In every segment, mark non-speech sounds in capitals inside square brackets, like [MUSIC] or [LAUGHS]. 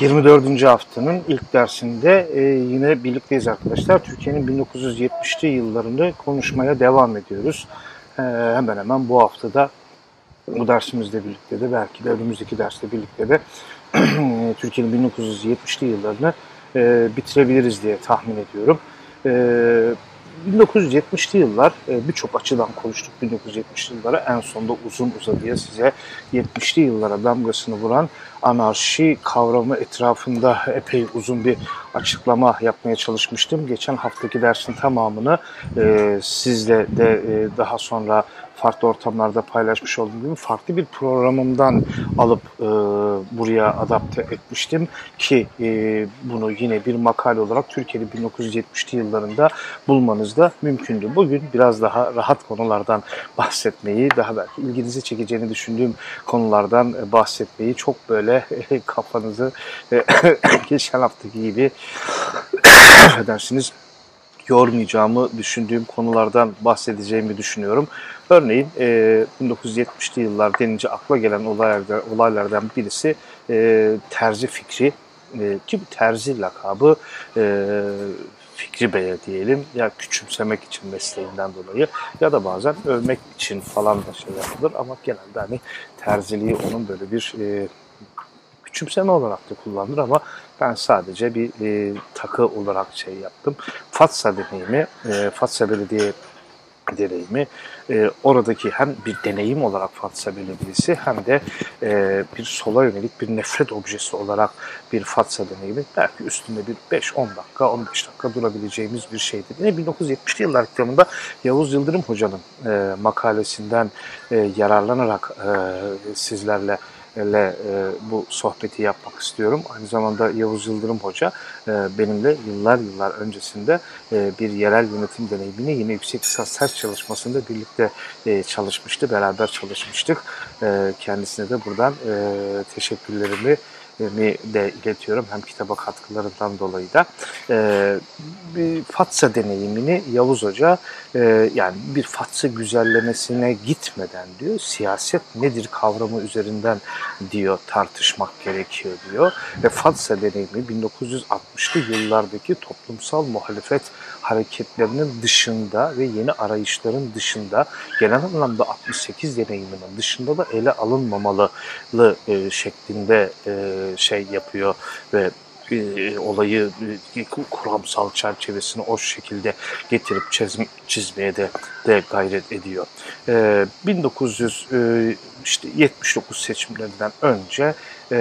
24. haftanın ilk dersinde e, yine birlikteyiz arkadaşlar. Türkiye'nin 1970'li yıllarını konuşmaya devam ediyoruz. E, hemen hemen bu haftada bu dersimizle birlikte de belki de önümüzdeki derste birlikte de [CLEARS THROAT] Türkiye'nin 1970'li yıllarını e, bitirebiliriz diye tahmin ediyorum. E, 1970'li yıllar e, birçok açıdan konuştuk 1970'li yıllara. En sonunda uzun uzadıya size 70'li yıllara damgasını vuran anarşi kavramı etrafında epey uzun bir açıklama yapmaya çalışmıştım. Geçen haftaki dersin tamamını e, sizle de e, daha sonra farklı ortamlarda paylaşmış olduğum gibi farklı bir programımdan alıp e, buraya adapte etmiştim ki e, bunu yine bir makale olarak Türkiye'de 1970'li yıllarında bulmanız da mümkündü. Bugün biraz daha rahat konulardan bahsetmeyi, daha belki ilginizi çekeceğini düşündüğüm konulardan bahsetmeyi çok böyle kafanızı e, [COUGHS] geçen haftaki gibi [COUGHS] affedersiniz yormayacağımı düşündüğüm konulardan bahsedeceğimi düşünüyorum. Örneğin e, 1970'li yıllar denince akla gelen olaylardan, olaylardan birisi e, terzi fikri e, ki terzi lakabı e, Fikri Bey'e diyelim ya küçümsemek için mesleğinden dolayı ya da bazen övmek için falan da şey yapılır ama genelde hani terziliği onun böyle bir e, küçümseme olarak da kullanılır ama ben sadece bir e, takı olarak şey yaptım. Fatsa deneyimi, e, Fatsa Belediye deneyimi e, oradaki hem bir deneyim olarak Fatsa Belediyesi hem de e, bir sola yönelik bir nefret objesi olarak bir Fatsa deneyimi belki üstünde bir 5-10 dakika 15 dakika durabileceğimiz bir şeydi. Yine 1970'li yıllar kitabında Yavuz Yıldırım Hoca'nın e, makalesinden e, yararlanarak e, sizlerle ile e, bu sohbeti yapmak istiyorum. Aynı zamanda Yavuz Yıldırım Hoca e, benimle yıllar yıllar öncesinde e, bir yerel yönetim deneyimini yine yüksek lisans ters çalışmasında birlikte çalışmıştı, beraber çalışmıştık. Kendisine de buradan e, teşekkürlerimi mi de iletiyorum hem kitaba katkılarından dolayı da. E, bir Fatsa deneyimini Yavuz Hoca e, yani bir Fatsa güzellemesine gitmeden diyor siyaset nedir kavramı üzerinden diyor tartışmak gerekiyor diyor. Ve Fatsa deneyimi 1960'lı yıllardaki toplumsal muhalefet hareketlerinin dışında ve yeni arayışların dışında genel anlamda 68 deneyiminin dışında da ele alınmamalı e, şeklinde e, şey yapıyor ve e, olayı e, kuramsal çerçevesini o şekilde getirip çizm, çizmeye de, de gayret ediyor. E, 1979 e, seçimlerinden önce e,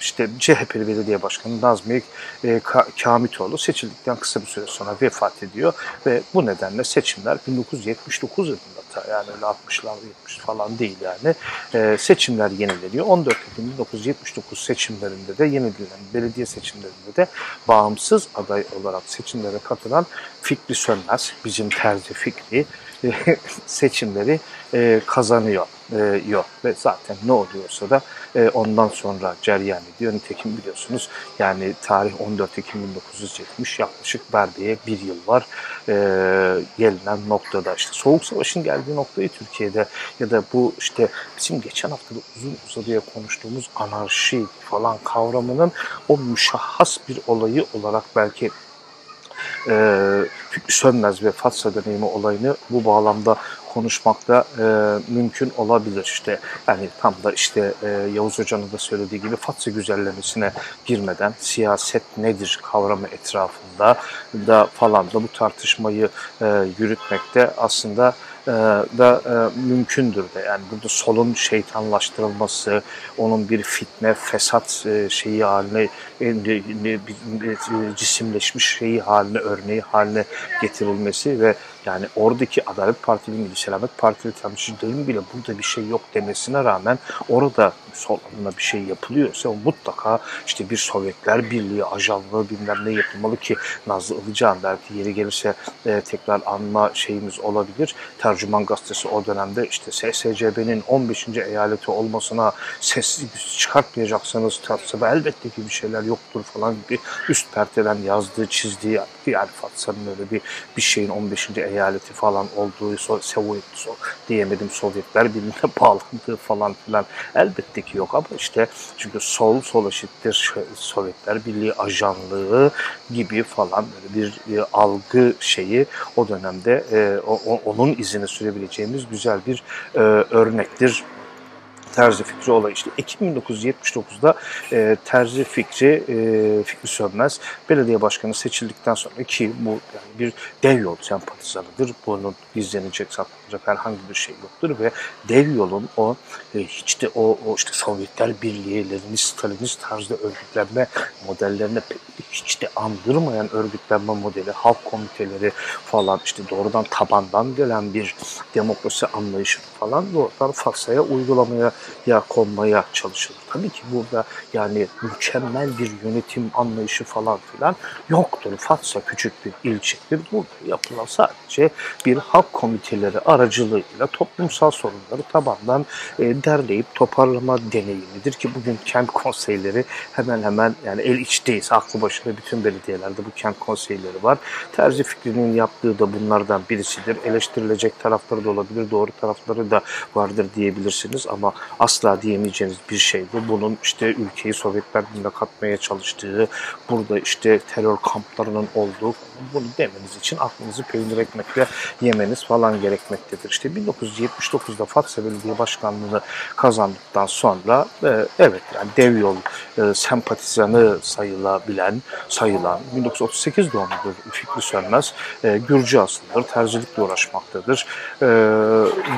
işte CHP'li belediye başkanı Nazmi e, Kamitoğlu seçildikten kısa bir süre sonra vefat ediyor ve bu nedenle seçimler 1979 yılında yani öyle 60'lar 70 falan değil yani e, seçimler yenileniyor. 14 Ekim 1979 seçimlerinde de yenilenen belediye seçimlerinde de bağımsız aday olarak seçimlere katılan Fikri Sönmez, bizim terzi Fikri [LAUGHS] seçimleri e, kazanıyor e, yok ve zaten ne oluyorsa da e, ondan sonra ceryan ediyor. Nitekim biliyorsunuz yani tarih 14 Ekim 1970 yaklaşık Berbe'ye bir yıl var. E, gelinen noktada işte Soğuk Savaş'ın geldiği noktayı Türkiye'de ya da bu işte bizim geçen haftada uzun uzadıya konuştuğumuz anarşi falan kavramının o müşahhas bir olayı olarak belki e, Sönmez ve Fatsa deneyimi olayını bu bağlamda konuşmakta e, mümkün olabilir. İşte yani tam da işte e, Yavuz Hoca'nın da söylediği gibi Fatsa güzellemesine girmeden siyaset nedir kavramı etrafında da falan da bu tartışmayı e, yürütmekte aslında e, da e, mümkündür de. Yani burada solun şeytanlaştırılması, onun bir fitne, fesat e, şeyi haline, cisimleşmiş şeyi haline, örneği haline getirilmesi ve yani oradaki Adalet Partili, Milli Selamet Partili temsilcilerin bile burada bir şey yok demesine rağmen orada sol adına bir şey yapılıyorsa mutlaka işte bir Sovyetler Birliği ajanlığı bilmem ne yapılmalı ki Nazlı Ilıcan belki yeri gelirse e, tekrar anma şeyimiz olabilir. Tercüman Gazetesi o dönemde işte SSCB'nin 15. eyaleti olmasına ses çıkartmayacaksanız tabi elbette ki bir şeyler yoktur falan gibi üst perteden yazdığı, çizdiği yani Fatsa'nın öyle bir, bir şeyin 15. eyaleti eyaleti falan olduğu, Sovyet, diyemedim Sovyetler Birliği'ne [LAUGHS] bağlandığı falan filan elbette ki yok. Ama işte çünkü sol sol eşittir Sovyetler Birliği ajanlığı gibi falan böyle bir e, algı şeyi o dönemde e, o, onun izini sürebileceğimiz güzel bir e, örnektir Terzi Fikri olayı işte Ekim 1979'da e, Terzi Fikri e, Fikri Sönmez belediye başkanı seçildikten sonra ki bu yani bir dev yol sempatizanıdır. Bunun gizlenecek, saklanacak herhangi bir şey yoktur ve dev yolun o e, hiç de o, o işte Sovyetler Birliği, Leninist, Stalinist tarzda örgütlenme modellerine hiç de andırmayan örgütlenme modeli, halk komiteleri falan işte doğrudan tabandan gelen bir demokrasi anlayışı falan doğrudan Farsa'ya uygulamaya ya konmaya çalışılır. Tabii ki burada yani mükemmel bir yönetim anlayışı falan filan yoktur. Fatsa küçük bir ilçedir. Burada yapılan sadece bir halk komiteleri aracılığıyla toplumsal sorunları tabandan e, derleyip toparlama deneyimidir ki bugün kent konseyleri hemen hemen yani el içteyiz. Aklı başında bütün belediyelerde bu kent konseyleri var. Terzi fikrinin yaptığı da bunlardan birisidir. Eleştirilecek tarafları da olabilir, doğru tarafları da vardır diyebilirsiniz ama asla diyemeyeceğiniz bir şeydi. Bunun işte ülkeyi Sovyetler Birliği'ne katmaya çalıştığı, burada işte terör kamplarının olduğu, bunu demeniz için aklınızı peynir ekmekle yemeniz falan gerekmektedir. İşte 1979'da Fatsa Belediye Başkanlığı'nı kazandıktan sonra e, evet yani dev yol e, sempatizanı sayılabilen, sayılan 1938 doğumludur Fikri Sönmez. E, Gürcü asıllıdır, terzilikle uğraşmaktadır.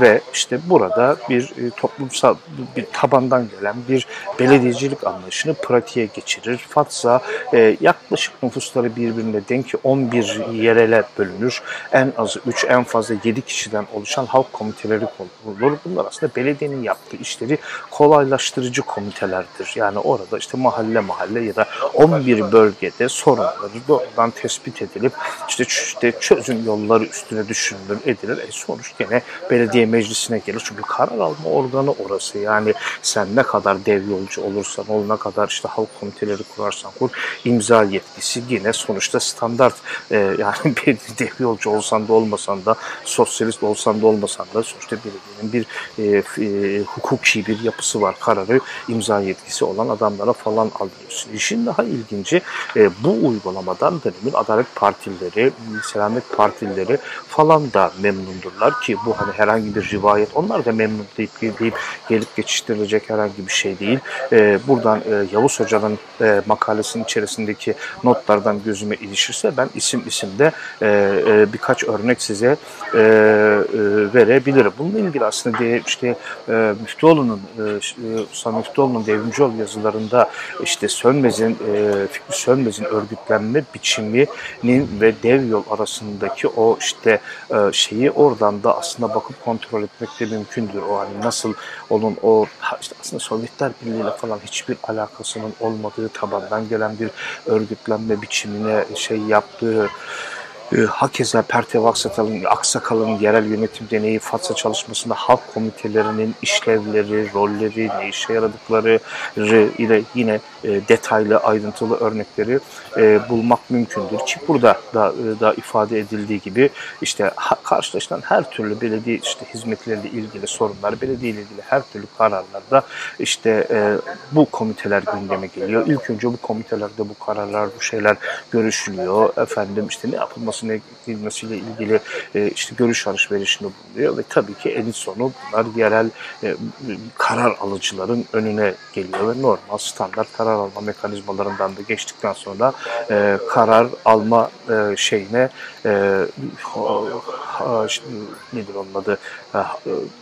Ve işte burada bir toplumsal bir tabandan gelen bir belediyecilik anlayışını pratiğe geçirir. Fatsa e, yaklaşık nüfusları birbirine denk 11 yerele bölünür. En azı 3, en fazla 7 kişiden oluşan halk komiteleri kurulur. Bunlar aslında belediyenin yaptığı işleri kolaylaştırıcı komitelerdir. Yani orada işte mahalle mahalle ya da 11 bölgede sorunları doğrudan tespit edilip işte, işte çözüm yolları üstüne düşünülür, edilir. E sonuç gene belediye meclisine gelir. Çünkü karar alma organı orası. Yani sen ne kadar dev yolcu olursan ol, ne kadar işte halk komiteleri kurarsan kur, imza yetkisi yine sonuçta standart e, yani [LAUGHS] bir dev yolcu olsan da olmasan da, sosyalist olsan da olmasan da sonuçta belediyenin bir e, e, hukuki bir yapısı var. Kararı imza yetkisi olan adamlara falan alıyorsun. İşin daha ilginci e, bu uygulamadan dönemin Adalet Partileri, Selamet Partileri falan da memnundurlar ki bu hani herhangi bir rivayet onlar da memnun deyip, deyip gelip geçiştirilecek herhangi bir şey değil. E, buradan e, Yavuz Hoca'nın e, makalesinin içerisindeki notlardan gözüme ilişirse ben isim isimde e, e, birkaç örnek size e, e, verebilirim. Bununla ilgili aslında de, işte e, Müftüoğlu'nun e, Sami Müftüoğlu'nun devrimci yol yazılarında işte Sönmez'in e, Fikri Sönmez'in örgütlenme biçiminin ve dev yol arasındaki o işte e, şeyi oradan da aslında bakıp kontrol etmek de mümkündür. O hani nasıl onun o işte aslında Sovyetler ile falan hiçbir alakasının olmadığı tabandan gelen bir örgütlenme biçimine şey yaptığı hakeza Pertev Aksakal'ın, Aksakal'ın yerel yönetim deneyi FATSA çalışmasında halk komitelerinin işlevleri, rolleri, ne işe yaradıkları ile yine e, detaylı, ayrıntılı örnekleri e, bulmak mümkündür. Ki burada da, e, da ifade edildiği gibi işte karşılaşılan her türlü belediye işte hizmetleriyle ilgili sorunlar, belediye ile ilgili her türlü kararlarda işte bu komiteler gündeme geliyor. İlk önce bu komitelerde bu kararlar, bu şeyler görüşülüyor. Efendim işte ne yapılması, ne edilmesiyle ilgili e, işte görüş alışverişinde bulunuyor ve tabii ki en sonu bunlar yerel e, karar alıcıların önüne geliyor ve normal standart karar alma mekanizmalarından da geçtikten sonra e, karar alma e, şeyine e, işte, nedir onun adı? E,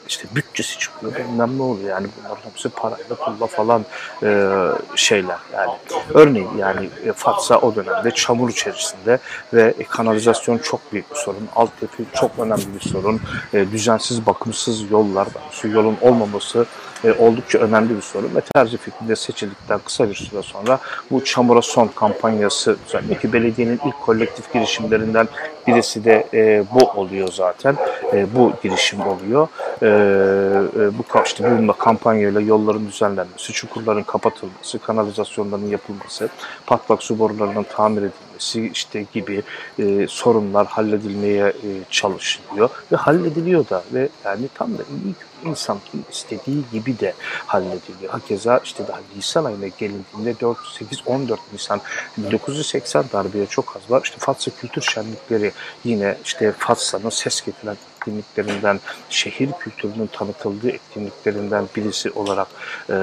işte bütçesi çıkıyor. Bilmem ne oluyor yani bunların hepsi parayla pulla falan e, şeyler yani. Örneğin yani e, Fatsa o dönemde çamur içerisinde ve kanalizasyon çok büyük bir sorun altyapı çok önemli bir sorun. Düzensiz bakımsız yollar yolun olmaması e, oldukça önemli bir sorun ve tercih fikrinde seçildikten kısa bir süre sonra bu çamura son kampanyası ki belediyenin ilk kolektif girişimlerinden birisi de e, bu oluyor zaten. E, bu girişim oluyor. E, e, bu işte bununla kampanyayla yolların düzenlenmesi, çukurların kapatılması, kanalizasyonların yapılması, patlak su borularının tamir edilmesi, işte gibi e, sorunlar halledilmeye e, çalışılıyor ve hallediliyor da ve yani tam da iyi insan istediği gibi de hallediliyor. Hakeza işte daha Nisan ayına gelindiğinde 4, 8, 14 Nisan 1980 darbeye çok az var. İşte Fatsa Kültür Şenlikleri yine işte Fatsa'nın ses getiren etkinliklerinden, şehir kültürünün tanıtıldığı etkinliklerinden birisi olarak e,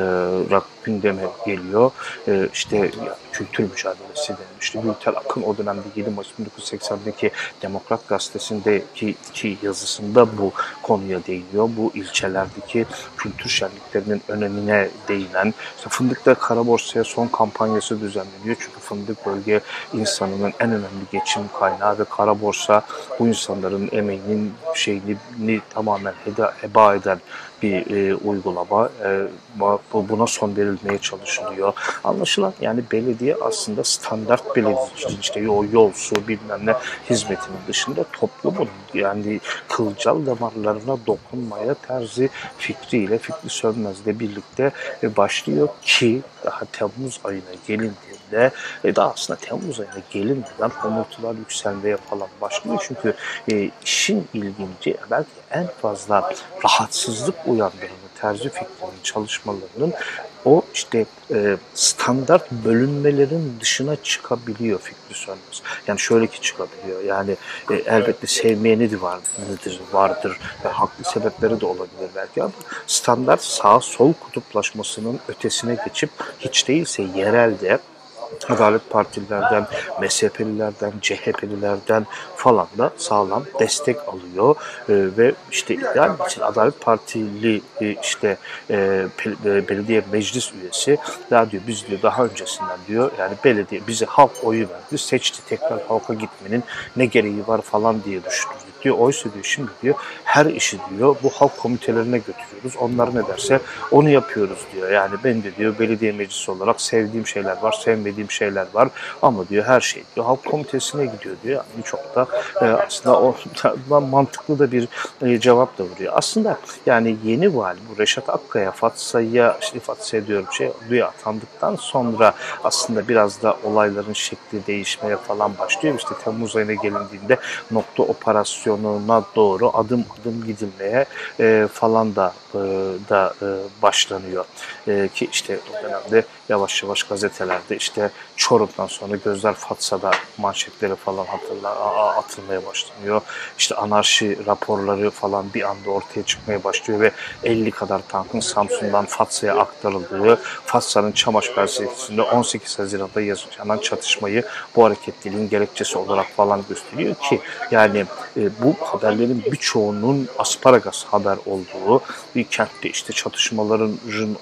gündeme geliyor. E, işte ya, kültür mücadelesi denilmişti. Gülter Akın o dönemde 7 Mayıs 1980'deki Demokrat Gazetesi'ndeki ki yazısında bu konuya değiniyor. Bu ilçelerdeki kültür şenliklerinin önemine değinen, işte Fındık'ta Kara Borsa'ya son kampanyası düzenleniyor. Çünkü Fındık bölge insanının en önemli geçim kaynağı ve Kara Borsa bu insanların emeğinin şeyini tamamen heda, heba eden bir e, uygulama. E, buna son verilmeye çalışılıyor. Anlaşılan yani belediye aslında standart belediye işte yol, yol su bilmem ne hizmetinin dışında toplumun yani kılcal damarlarına dokunmaya terzi fikriyle Fikri Sönmez'le birlikte e, başlıyor ki daha Temmuz ayına gelindiğinde e, daha aslında Temmuz ayına gelinmeden homurtular yükselmeye falan başlıyor. Çünkü e, işin ilginci belki en fazla rahatsızlık uyandıran tercih fikrinin çalışmalarının o işte e, standart bölünmelerin dışına çıkabiliyor Fikri Sönmez. Yani şöyle ki çıkabiliyor. Yani e, elbette sevmeyeni de vardır, vardır ve haklı sebepleri de olabilir belki ama standart sağ sol kutuplaşmasının ötesine geçip hiç değilse yerelde Adalet Partililerden, MSP'lilerden, CHP'lilerden falan da sağlam destek alıyor. E, ve işte yani için Adalet Partili e, işte e, belediye meclis üyesi daha diyor biz diyor daha öncesinden diyor yani belediye bizi halk oyu verdi seçti tekrar halka gitmenin ne gereği var? falan diye düşündük diyor. Oysa diyor şimdi diyor her işi diyor bu halk komitelerine götürüyoruz. Onlar ne derse onu yapıyoruz diyor. Yani ben de diyor belediye meclisi olarak sevdiğim şeyler var, sevmediğim şeyler var. Ama diyor her şey diyor halk komitesine gidiyor diyor. Yani çok da e, aslında o mantıklı da bir e, cevap da vuruyor. Aslında yani yeni vali bu Reşat Akkaya Fatsa'ya işte Fatsa'ya diyorum şey duya atandıktan sonra aslında biraz da olayların şekli değişmeye falan başlıyor. İşte Temmuz ayına gelindiğinde nokta operasyon pozisyonuna doğru adım adım gidilmeye e, falan da e, da e, başlanıyor. E, ki işte o dönemde yavaş yavaş gazetelerde işte Çorum'dan sonra Gözler Fatsa'da manşetleri falan hatırla, atılmaya başlanıyor. İşte anarşi raporları falan bir anda ortaya çıkmaya başlıyor ve 50 kadar tankın Samsun'dan Fatsa'ya aktarıldığı, Fatsa'nın Çamaş gazetesinde 18 Haziran'da yaşanan çatışmayı bu hareketliliğin gerekçesi olarak falan gösteriyor ki yani e, bu haberlerin birçoğunun asparagas haber olduğu bir kentte işte çatışmaların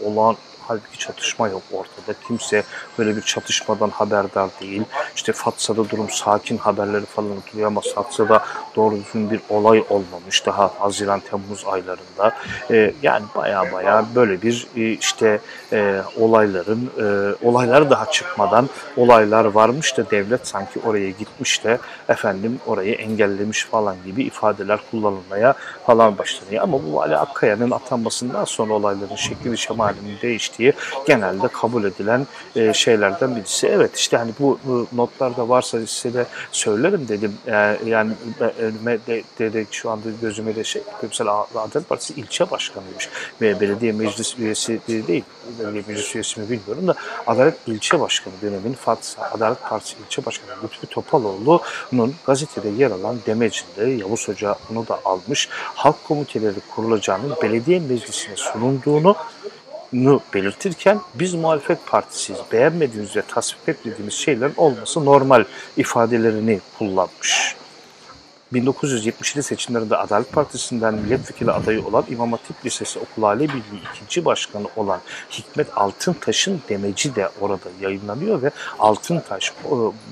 olan Halbuki çatışma yok ortada. Kimse böyle bir çatışmadan haberdar değil. İşte Fatsa'da durum sakin haberleri falan atılıyor ama Fatsa'da doğru düzgün bir olay olmamış daha Haziran-Temmuz aylarında. Ee, yani baya baya böyle bir e, işte e, olayların e, olaylar daha çıkmadan olaylar varmış da devlet sanki oraya gitmiş de efendim orayı engellemiş falan gibi ifadeler kullanılmaya falan başlanıyor. Ama bu Ali Akkaya'nın atanmasından sonra olayların şekli şemalinin değişti diye genelde kabul edilen e, şeylerden birisi. Evet işte hani bu, bu notlarda varsa size de söylerim dedim. E, yani önüme de, de, de şu anda gözüme de şey mesela Adalet Partisi ilçe başkanıymış ve belediye meclis üyesi değil. Belediye meclis üyesi mi bilmiyorum da Adalet ilçe başkanı dönemin Fatsa Adalet Partisi ilçe başkanı Lütfü Topaloğlu'nun gazetede yer alan demecinde Yavuz Hoca onu da almış. Halk komiteleri kurulacağının belediye meclisine sunulduğunu belirtirken biz muhalefet partisiyiz. Beğenmediğimiz ve tasvip etmediğimiz şeylerin olması normal ifadelerini kullanmış. 1977 seçimlerinde Adalet Partisi'nden milletvekili adayı olan İmam Hatip Lisesi Okul Aile Birliği ikinci başkanı olan Hikmet Altıntaş'ın demeci de orada yayınlanıyor ve Altıntaş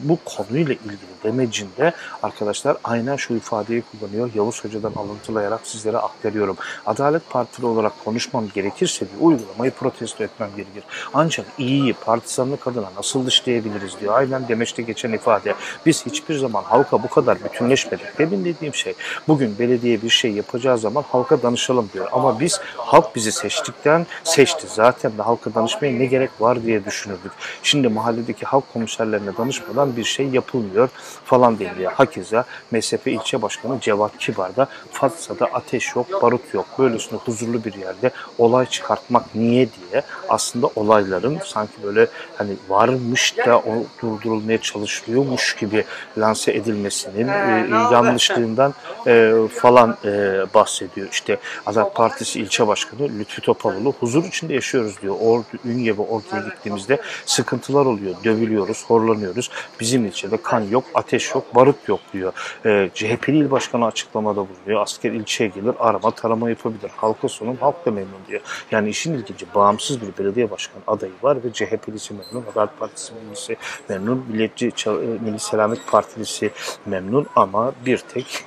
bu konuyla ilgili demecinde arkadaşlar aynen şu ifadeyi kullanıyor. Yavuz Hoca'dan alıntılayarak sizlere aktarıyorum. Adalet Partili olarak konuşmam gerekirse bir uygulamayı protesto etmem gerekir. Ancak iyiyi partizanlık adına nasıl dışlayabiliriz diyor. Aynen demeçte geçen ifade. Biz hiçbir zaman halka bu kadar bütünleşmedik Demin dediğim şey bugün belediye bir şey yapacağı zaman halka danışalım diyor. Ama biz halk bizi seçtikten seçti. Zaten de halka danışmaya ne gerek var diye düşünürdük. Şimdi mahalledeki halk komiserlerine danışmadan bir şey yapılmıyor falan deniliyor. Hakeza MSP ilçe başkanı Cevat Kibar da Fatsa'da ateş yok, barut yok. Böylesine huzurlu bir yerde olay çıkartmak niye diye aslında olayların sanki böyle hani varmış da o durdurulmaya çalışılıyormuş gibi lanse edilmesinin e, yanlışlığından e, falan e, bahsediyor. İşte Adalet Partisi ilçe başkanı Lütfü Topaloğlu huzur içinde yaşıyoruz diyor. Ordu, Ünye ve Ordu'ya gittiğimizde sıkıntılar oluyor. Dövülüyoruz, horlanıyoruz. Bizim ilçede kan yok, ateş yok, barut yok diyor. E, CHP'li il başkanı açıklamada bulunuyor. Asker ilçeye gelir, arama, tarama yapabilir. Halka sunum, halk da memnun diyor. Yani işin ilginci bağımsız bir belediye başkanı adayı var ve CHP'lisi memnun, Adalet Partisi memnun, Milliyetçi Çal- Milli Selamet Partilisi memnun ama bir tek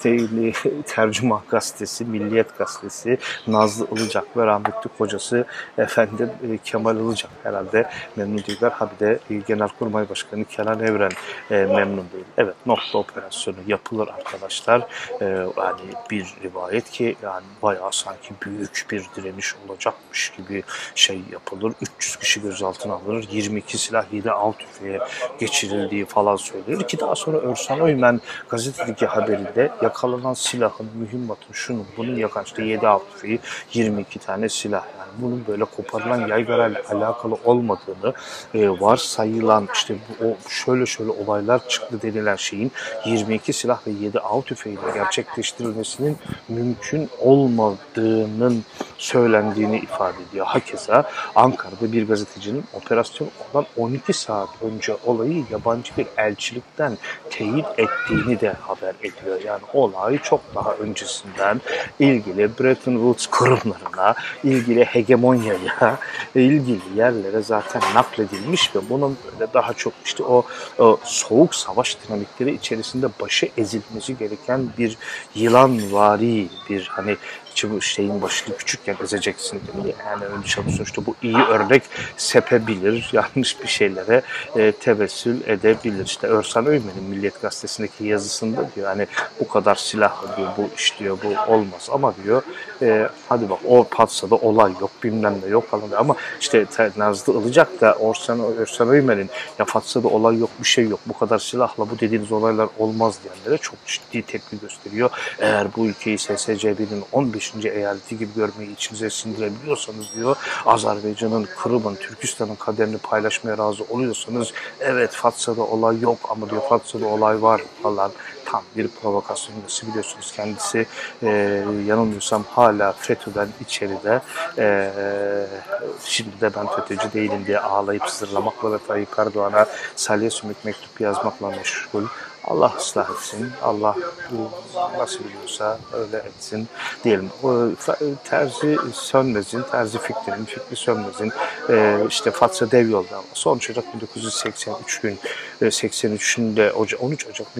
[LAUGHS] te- Tercüman Gazetesi, Milliyet Gazetesi, Nazlı Ilıcak ve rahmetli kocası efendim e, Kemal Ilıcak herhalde memnun değiller. Ha bir de e, Genelkurmay Başkanı Kenan Evren e, memnun değil. Evet nokta operasyonu yapılır arkadaşlar. Yani bir rivayet ki yani bayağı sanki büyük bir direniş olacakmış gibi şey yapılır. 300 kişi gözaltına alınır. 22 silah 7 av tüfeğe geçirildiği falan söylüyor ki daha sonra Örsan Öymen gazetedeki haberinde yakalanan silahın, mühimmatın, şunun bunun yakan işte 7 av tüfeği 22 tane silah yani bunun böyle koparılan yaygarayla alakalı olmadığını e, varsayılan işte bu, o şöyle şöyle olaylar çıktı denilen şeyin 22 silah ve 7 av tüfeğiyle gerçekleştirilmesinin mümkün olmadığının söylendiğini ifade ediyor. Hakeza Ankara'da bir gazetecinin operasyon olan 12 saat önce olayı yabancı bir elçilikten teyit ettiğini de haber ediyor. Yani olay çok daha öncesinden ilgili Bretton Woods kurumlarına, ilgili hegemonyaya, ilgili yerlere zaten nakledilmiş ve bunun böyle daha çok işte o, o soğuk savaş dinamikleri içerisinde başı ezilmesi gereken bir yılanvari bir hani bu şeyin başını küçükken ezeceksin mi? Yani öyle çalışıyor. İşte bu iyi örnek sepebilir, [LAUGHS] yanlış bir şeylere e, tevessül edebilir. İşte Örsan Öymen'in Milliyet Gazetesi'ndeki yazısında diyor hani bu kadar silah diyor, bu iş diyor, bu olmaz ama diyor e, hadi bak o Patsa'da olay yok, bilmem ne yok falan diyor. ama işte te- Nazlı Ilıcak da Orsan, Örsan Öymen'in ya Patsa'da olay yok, bir şey yok, bu kadar silahla bu dediğiniz olaylar olmaz diyenlere çok ciddi tepki gösteriyor. Eğer bu ülkeyi SSCB'nin 15 eyaleti gibi görmeyi içinize sindirebiliyorsanız diyor, Azerbaycan'ın, Kırım'ın, Türkistan'ın kaderini paylaşmaya razı oluyorsanız, evet Fatsa'da olay yok ama diyor Fatsa'da olay var falan. Tam bir provokasyon yası biliyorsunuz kendisi e, yanılmıyorsam hala FETÖ'den içeride e, şimdi de ben FETÖ'cü değilim diye ağlayıp zırlamakla ve Tayyip Erdoğan'a salya sümük mektup yazmakla meşgul. Allah ıslah etsin. Allah nasıl biliyorsa öyle etsin diyelim. Terzi Sönmez'in, Terzi Fikri'nin, Fikri Sönmez'in e, işte Fatsa Dev Yolda sonuç Ocak 1983 gün e, 83'ünde Oca- 13 Ocak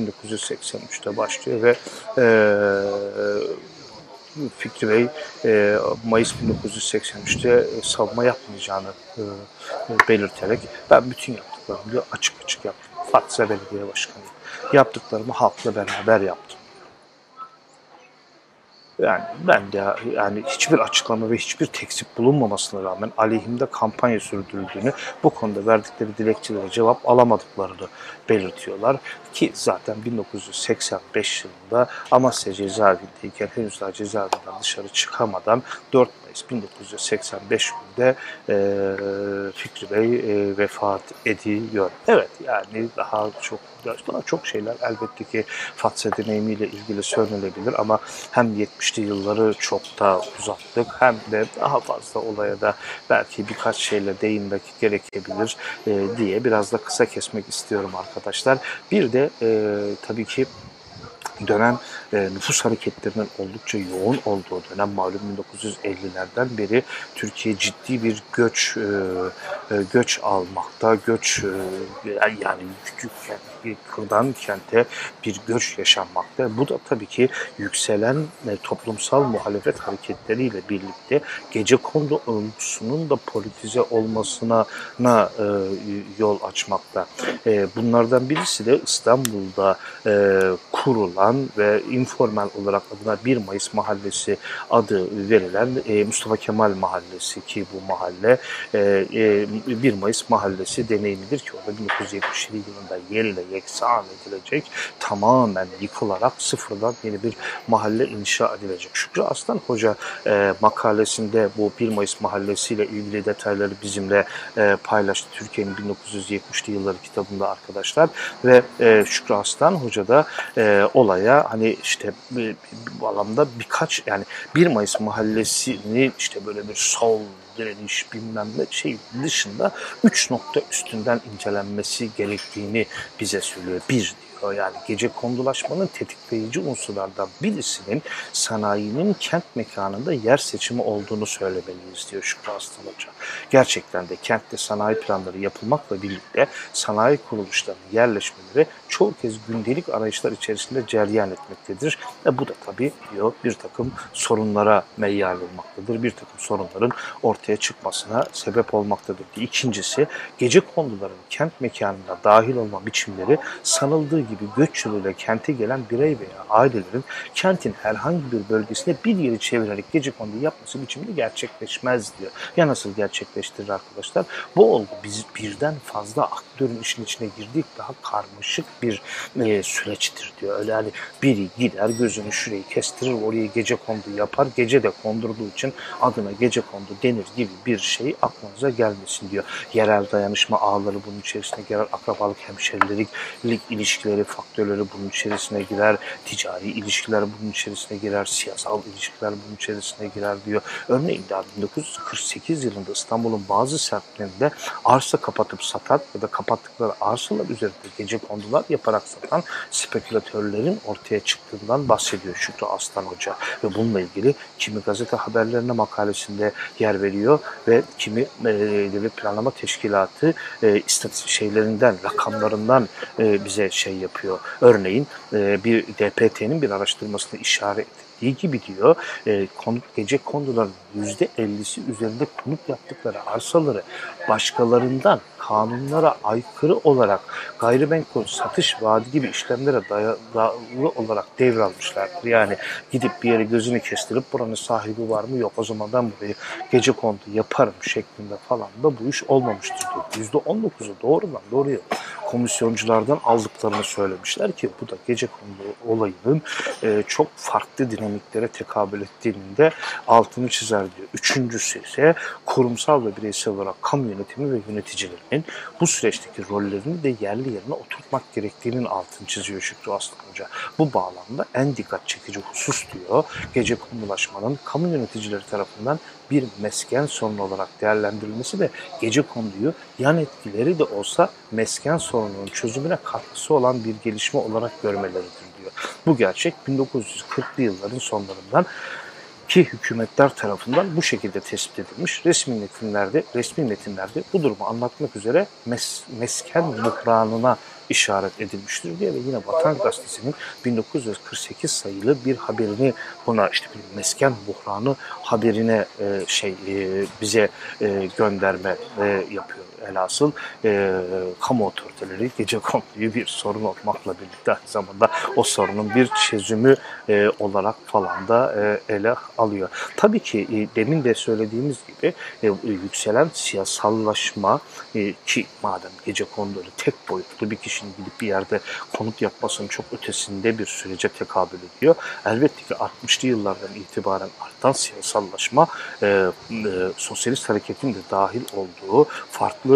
1983'te başlıyor ve e, Fikri Bey e, Mayıs 1983'te e, savunma yapmayacağını e, belirterek ben bütün yaptıklarımı açık açık yaptım. Fatsa Belediye Başkanı. Yaptıklarımı halkla beraber yaptım. Yani ben de yani hiçbir açıklama ve hiçbir tekzip bulunmamasına rağmen aleyhimde kampanya sürdürüldüğünü, bu konuda verdikleri dilekçelere cevap alamadıklarını belirtiyorlar. Ki zaten 1985 yılında Amasya cezaevindeyken henüz daha cezaevinden dışarı çıkamadan 4 Mayıs 1985 günde e, Fikri Bey e, vefat ediyor. Evet yani daha çok daha çok şeyler elbette ki Fatsa deneyimiyle ilgili söylenebilir ama hem 70'li yılları çok da uzattık hem de daha fazla olaya da belki birkaç şeyle değinmek gerekebilir e, diye biraz da kısa kesmek istiyorum arkadaşlar. Bir de e, tabii ki dönem e, nüfus hareketlerinin oldukça yoğun olduğu dönem malum 1950'lerden beri Türkiye ciddi bir göç e, göç almakta, göç yani küçük bir kırdan kente bir göç yaşanmakta. Bu da tabii ki yükselen toplumsal muhalefet hareketleriyle birlikte gece kondu olgusunun da politize olmasına na, e, yol açmakta. E, bunlardan birisi de İstanbul'da e, kurulan ve informal olarak adına 1 Mayıs Mahallesi adı verilen e, Mustafa Kemal Mahallesi ki bu mahalle e, e, 1 Mayıs Mahallesi deneyimidir ki orada 1977 yılında yerle yeksan edilecek tamamen yıkılarak sıfırdan yeni bir mahalle inşa edilecek. Şükrü Aslan Hoca e, makalesinde bu 1 Mayıs Mahallesi ile ilgili detayları bizimle e, paylaştı. Türkiye'nin 1970'li yılları kitabında arkadaşlar ve e, Şükrü Aslan Hoca da e, olaya hani işte e, bu alanda birkaç yani 1 Mayıs Mahallesi'ni işte böyle bir sol direniş bilmem ne şey dışında 3 nokta üstünden incelenmesi gerektiğini bize söylüyor. Bir yani gece kondulaşmanın tetikleyici unsurlardan birisinin sanayinin kent mekanında yer seçimi olduğunu söylemeliyiz diyor Şükrü Aslan Hoca. Gerçekten de kentte sanayi planları yapılmakla birlikte sanayi kuruluşlarının yerleşmeleri çoğu kez gündelik arayışlar içerisinde ceryan etmektedir. E bu da tabii diyor bir takım sorunlara meyyal olmaktadır. Bir takım sorunların ortaya çıkmasına sebep olmaktadır. İkincisi gece konduların kent mekanına dahil olma biçimleri sanıldığı gibi göç yoluyla kente gelen birey veya ailelerin kentin herhangi bir bölgesine bir yeri çevirerek gece kondu yapması biçiminde gerçekleşmez diyor. Ya nasıl gerçekleştirir arkadaşlar? Bu olgu biz birden fazla aktörün işin içine girdik daha karmaşık bir e, süreçtir diyor. Öyle hani biri gider gözünü şurayı kestirir oraya gece kondu yapar. Gece de kondurduğu için adına gece kondu denir gibi bir şey aklınıza gelmesin diyor. Yerel dayanışma ağları bunun içerisine girer. Akrabalık, hemşerilik ilişkileri, faktörleri bunun içerisine girer. Ticari ilişkiler bunun içerisine girer. Siyasal ilişkiler bunun içerisine girer diyor. Örneğin daha 1948 yılında İstanbul'un bazı semtlerinde arsa kapatıp satan ya da kapattıkları arsalar üzerinde gece kondular yaparak satan spekülatörlerin ortaya çıktığından bahsediyor Şükrü Aslan Hoca. Ve bununla ilgili kimi gazete haberlerine makalesinde yer veriyor ve kimi e, devlet planlama teşkilatı e, istatistik şeylerinden, rakamlarından e, bize şey yapıyor. Örneğin e, bir DPT'nin bir araştırmasını işaret ettiği gibi diyor e, konut, gece konduların %50'si üzerinde konut yaptıkları arsaları başkalarından kanunlara aykırı olarak gayrimenkul satış vaadi gibi işlemlere dayalı olarak devralmışlardır. Yani gidip bir yere gözünü kestirip buranın sahibi var mı yok o zaman ben burayı gece kondu yaparım şeklinde falan da bu iş olmamıştır diyor. %19'u doğrudan doğruya komisyonculardan aldıklarını söylemişler ki bu da gece kondu olayının e, çok farklı dinamiklere tekabül ettiğinin de altını çizer diyor. Üçüncüsü ise kurumsal ve bireysel olarak kamu yönetimi ve yöneticilerinin bu süreçteki rollerini de yerli yerine oturtmak gerektiğinin altını çiziyor Şükrü Aslan Hoca. Bu bağlamda en dikkat çekici husus diyor, gece konulaşmanın kamu yöneticileri tarafından bir mesken sorunu olarak değerlendirilmesi ve gece konduyu yan etkileri de olsa mesken sorununun çözümüne katkısı olan bir gelişme olarak görmeleridir diyor. Bu gerçek 1940'lı yılların sonlarından ki hükümetler tarafından bu şekilde tespit edilmiş. Resmi metinlerde, resmi metinlerde bu durumu anlatmak üzere mes, mesken buhranına işaret edilmiştir diye ve yine Vatan Gazetesi'nin 1948 sayılı bir haberini buna işte bir mesken buhranı haberine e, şey e, bize e, gönderme e, yapıyor elhasıl e, kamu otoriteleri gece [LAUGHS] konduyu bir sorun olmakla birlikte aynı zamanda o sorunun bir çözümü e, olarak falan da e, ele alıyor. Tabii ki e, demin de söylediğimiz gibi e, yükselen siyasallaşma e, ki madem gece konduları tek boyutlu bir kişinin gidip bir yerde konut yapmasının çok ötesinde bir sürece tekabül ediyor. Elbette ki 60'lı yıllardan itibaren artan siyasallaşma e, e, sosyalist hareketin de dahil olduğu farklı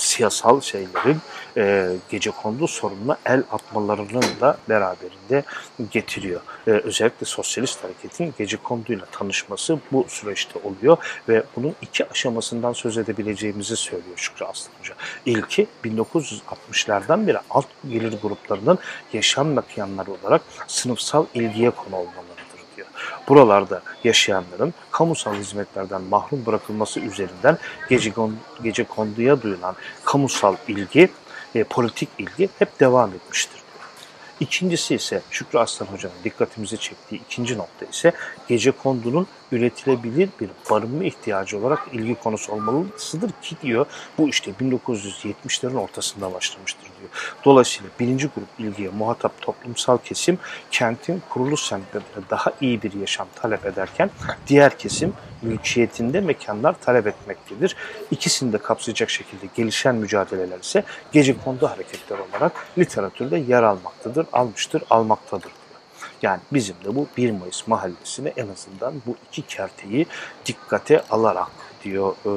siyasal şeylerin e, gece kondu sorununa el atmalarının da beraberinde getiriyor. E, özellikle sosyalist hareketin gece konduyla tanışması bu süreçte oluyor ve bunun iki aşamasından söz edebileceğimizi söylüyor Şükrü Aslan Hoca. İlki 1960'lardan beri alt gelir gruplarının yaşam mekanları olarak sınıfsal ilgiye konu olmaları buralarda yaşayanların kamusal hizmetlerden mahrum bırakılması üzerinden gece, gece konduya duyulan kamusal ilgi, e, politik ilgi hep devam etmiştir. İkincisi ise Şükrü Aslan Hoca'nın dikkatimizi çektiği ikinci nokta ise gece kondunun üretilebilir bir barınma ihtiyacı olarak ilgi konusu olmalısıdır ki diyor bu işte 1970'lerin ortasında başlamıştır diyor. Dolayısıyla birinci grup ilgiye muhatap toplumsal kesim kentin kuruluş semtlerinde daha iyi bir yaşam talep ederken diğer kesim mülkiyetinde mekanlar talep etmektedir. İkisini de kapsayacak şekilde gelişen mücadeleler ise gece kondu hareketler olarak literatürde yer almaktadır, almıştır, almaktadır. Yani bizim de bu 1 Mayıs mahallesine en azından bu iki kerteyi dikkate alarak diyor e,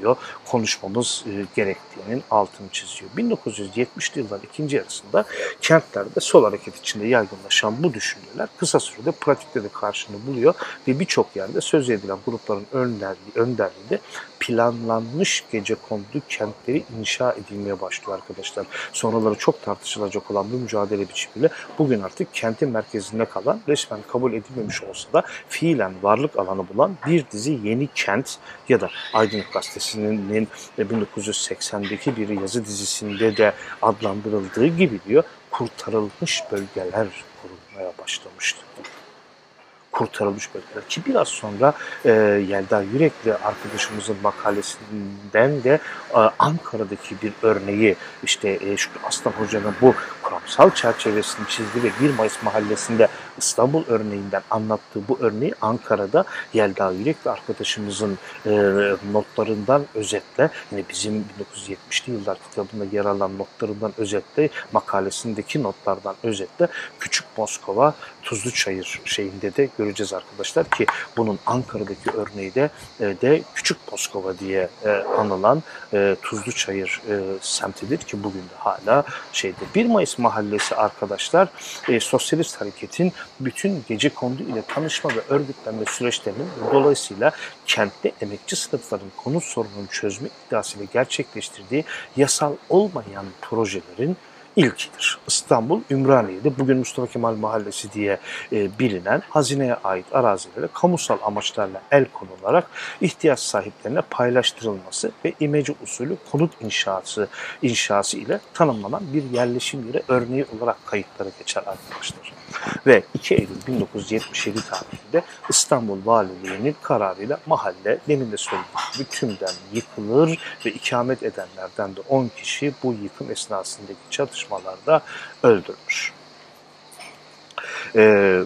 diyor konuşmamız e, gerektiğinin altını çiziyor. 1970'li yılların ikinci yarısında kentlerde sol hareket içinde yaygınlaşan bu düşünceler kısa sürede pratikte de karşını buluyor ve birçok yerde söz edilen grupların önderliği, önderliğinde planlanmış gece kondu kentleri inşa edilmeye başlıyor arkadaşlar. Sonraları çok tartışılacak olan bu mücadele biçimiyle bugün artık kentin merkezinde kalan resmen kabul edilmemiş olsa da fiilen varlık alanı bulan bir dizi yeni kent ya da Aydınlık Gazetesi'nin 1980'deki bir yazı dizisinde de adlandırıldığı gibi diyor kurtarılmış bölgeler kurulmaya başlamıştı kurtarılmış bölgeler. Ki biraz sonra e, Yelda Yürekli arkadaşımızın makalesinden de e, Ankara'daki bir örneği işte e, Şükrü Aslan Hoca'nın bu kuramsal çerçevesini çizdi ve 1 Mayıs mahallesinde İstanbul örneğinden anlattığı bu örneği Ankara'da Yelda Yürekli arkadaşımızın e, notlarından özetle yine bizim 1970'li yıllar kitabında yer alan notlarından özetle makalesindeki notlardan özetle Küçük Moskova Tuzlu Çayır şeyinde de göreceğiz arkadaşlar ki bunun Ankara'daki örneği de e, de Küçük Moskova diye e, anılan e, Tuzlu Çayır e, semtidir ki bugün de hala şeyde. 1 Mayıs mahallesi arkadaşlar sosyalist hareketin bütün gece kondu ile tanışma ve örgütlenme süreçlerinin dolayısıyla kentte emekçi sınıfların konu sorununu çözme iddiasıyla gerçekleştirdiği yasal olmayan projelerin ilkidir. İstanbul Ümraniye'de bugün Mustafa Kemal Mahallesi diye e, bilinen hazineye ait arazilere kamusal amaçlarla el konularak ihtiyaç sahiplerine paylaştırılması ve imece usulü konut inşası inşası ile tanımlanan bir yerleşim yeri örneği olarak kayıtlara geçer arkadaşlar. Ve 2 Eylül 1977 tarihinde İstanbul Valiliği'nin kararıyla mahalle demin de söylediğim gibi tümden yıkılır ve ikamet edenlerden de 10 kişi bu yıkım esnasındaki çatışmalarda öldürülür. Ee,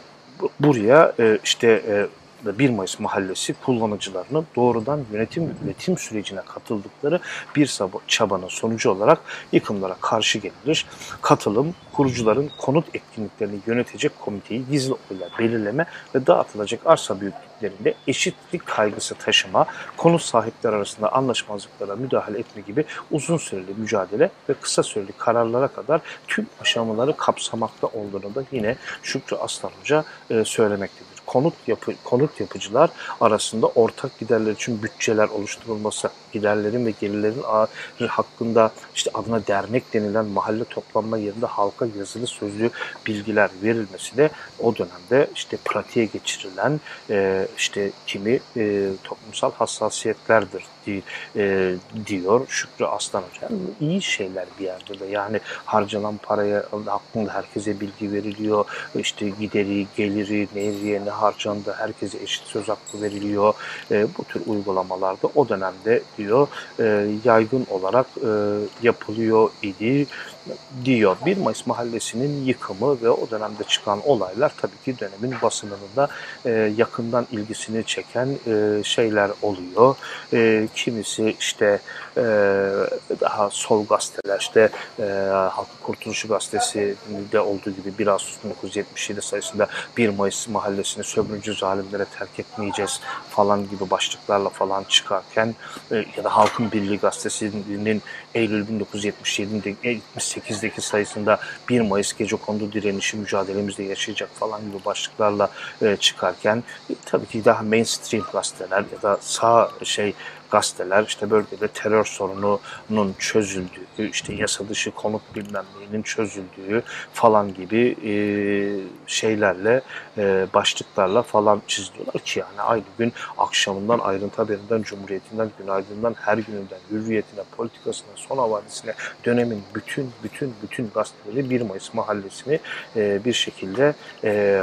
buraya e, işte e, 1 Mayıs Mahallesi kullanıcılarının doğrudan yönetim ve üretim sürecine katıldıkları bir çabanın sonucu olarak yıkımlara karşı gelinir. Katılım, kurucuların konut etkinliklerini yönetecek komiteyi gizli oyla belirleme ve dağıtılacak arsa büyüklüklerinde eşitlik kaygısı taşıma, konut sahipleri arasında anlaşmazlıklara müdahale etme gibi uzun süreli mücadele ve kısa süreli kararlara kadar tüm aşamaları kapsamakta olduğunu da yine Şükrü Aslan Hoca e, söylemektedir konut yapı konut yapıcılar arasında ortak giderler için bütçeler oluşturulması, giderlerin ve gelirlerin hakkında işte adına dernek denilen mahalle toplanma yerinde halka yazılı sözlü bilgiler verilmesi de o dönemde işte pratiğe geçirilen e, işte kimi e, toplumsal hassasiyetlerdir e, diyor Şükrü Aslan Hoca. İyi şeyler bir yerde de yani harcanan paraya hakkında herkese bilgi veriliyor. İşte gideri, geliri, nereye ne harcandı herkese eşit söz hakkı veriliyor. E, bu tür uygulamalarda o dönemde diyor e, yaygın olarak e, yapılıyor idi diyor. 1 Mayıs Mahallesi'nin yıkımı ve o dönemde çıkan olaylar tabii ki dönemin basınının da e, yakından ilgisini çeken e, şeyler oluyor. E, kimisi işte daha sol gazeteler işte e, Halk Kurtuluşu Gazetesi de olduğu gibi 1 Ağustos 1977 sayısında 1 Mayıs Mahallesi'ni sömürücü zalimlere terk etmeyeceğiz falan gibi başlıklarla falan çıkarken ya da Halkın Birliği Gazetesi'nin Eylül 1977'de 78'deki sayısında 1 Mayıs gece kondu direnişi mücadelemizde yaşayacak falan gibi başlıklarla e, çıkarken e, tabii ki daha mainstream gazeteler ya da sağ şey gazeteler işte bölgede terör sorununun çözüldüğü, işte yasa dışı konut bilmem neyinin çözüldüğü falan gibi e, şeylerle, e, başlıklarla falan çiziyorlar ki yani aynı gün akşamından ayrıntı haberinden, cumhuriyetinden, günaydından, her gününden, hürriyetine, politikasına, son havadisine dönemin bütün bütün bütün gazeteleri 1 Mayıs mahallesini e, bir şekilde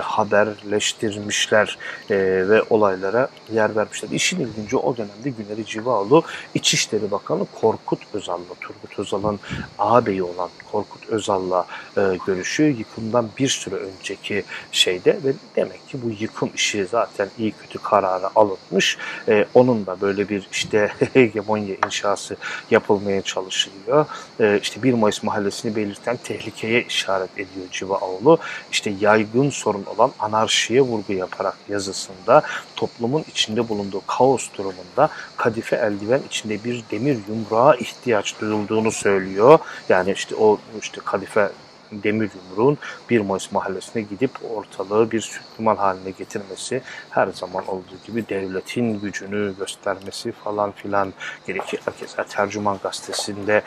haberleştirmişler ve olaylara yer vermişler. İşin ilginci o dönemde Güneri Civaoğlu İçişleri Bakanı Korkut Özal'la, Turgut Özal'ın ağabeyi olan Korkut Özal'la e, görüşü yıkımdan bir süre önceki şeyde ve demek ki bu yıkım işi zaten iyi kötü kararı alınmış. E, onun da böyle bir işte [LAUGHS] hegemonya inşası yapılmaya çalışılıyor. E, işte 1 Mayıs mahallesini belirten tehlikeye işaret ediyor Civaoğlu. İşte yaygın sorun olan anarşiye vurgu yaparak yazısında toplumun içinde bulunduğu kaos durumunda kadife eldiven içinde bir demir yumruğa ihtiyaç duyulduğunu söylüyor. Yani işte o işte kadife demir yumruğun 1 Mayıs mahallesine gidip ortalığı bir sütliman haline getirmesi her zaman olduğu gibi devletin gücünü göstermesi falan filan gerekir. Keza Tercüman Gazetesi'nde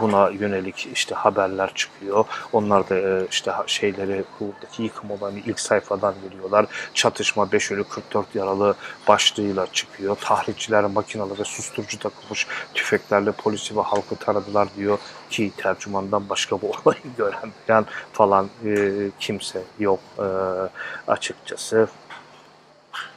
buna yönelik işte haberler çıkıyor. Onlar da e, işte şeyleri buradaki yıkım olayını ilk sayfadan veriyorlar. Çatışma 5 ölü 44 yaralı başlığıyla çıkıyor. Tahrikçiler makinalı ve susturucu takılmış tüfeklerle polisi ve halkı taradılar diyor ki tercümandan başka bu [LAUGHS] olayı gören falan e, kimse yok açıkçası.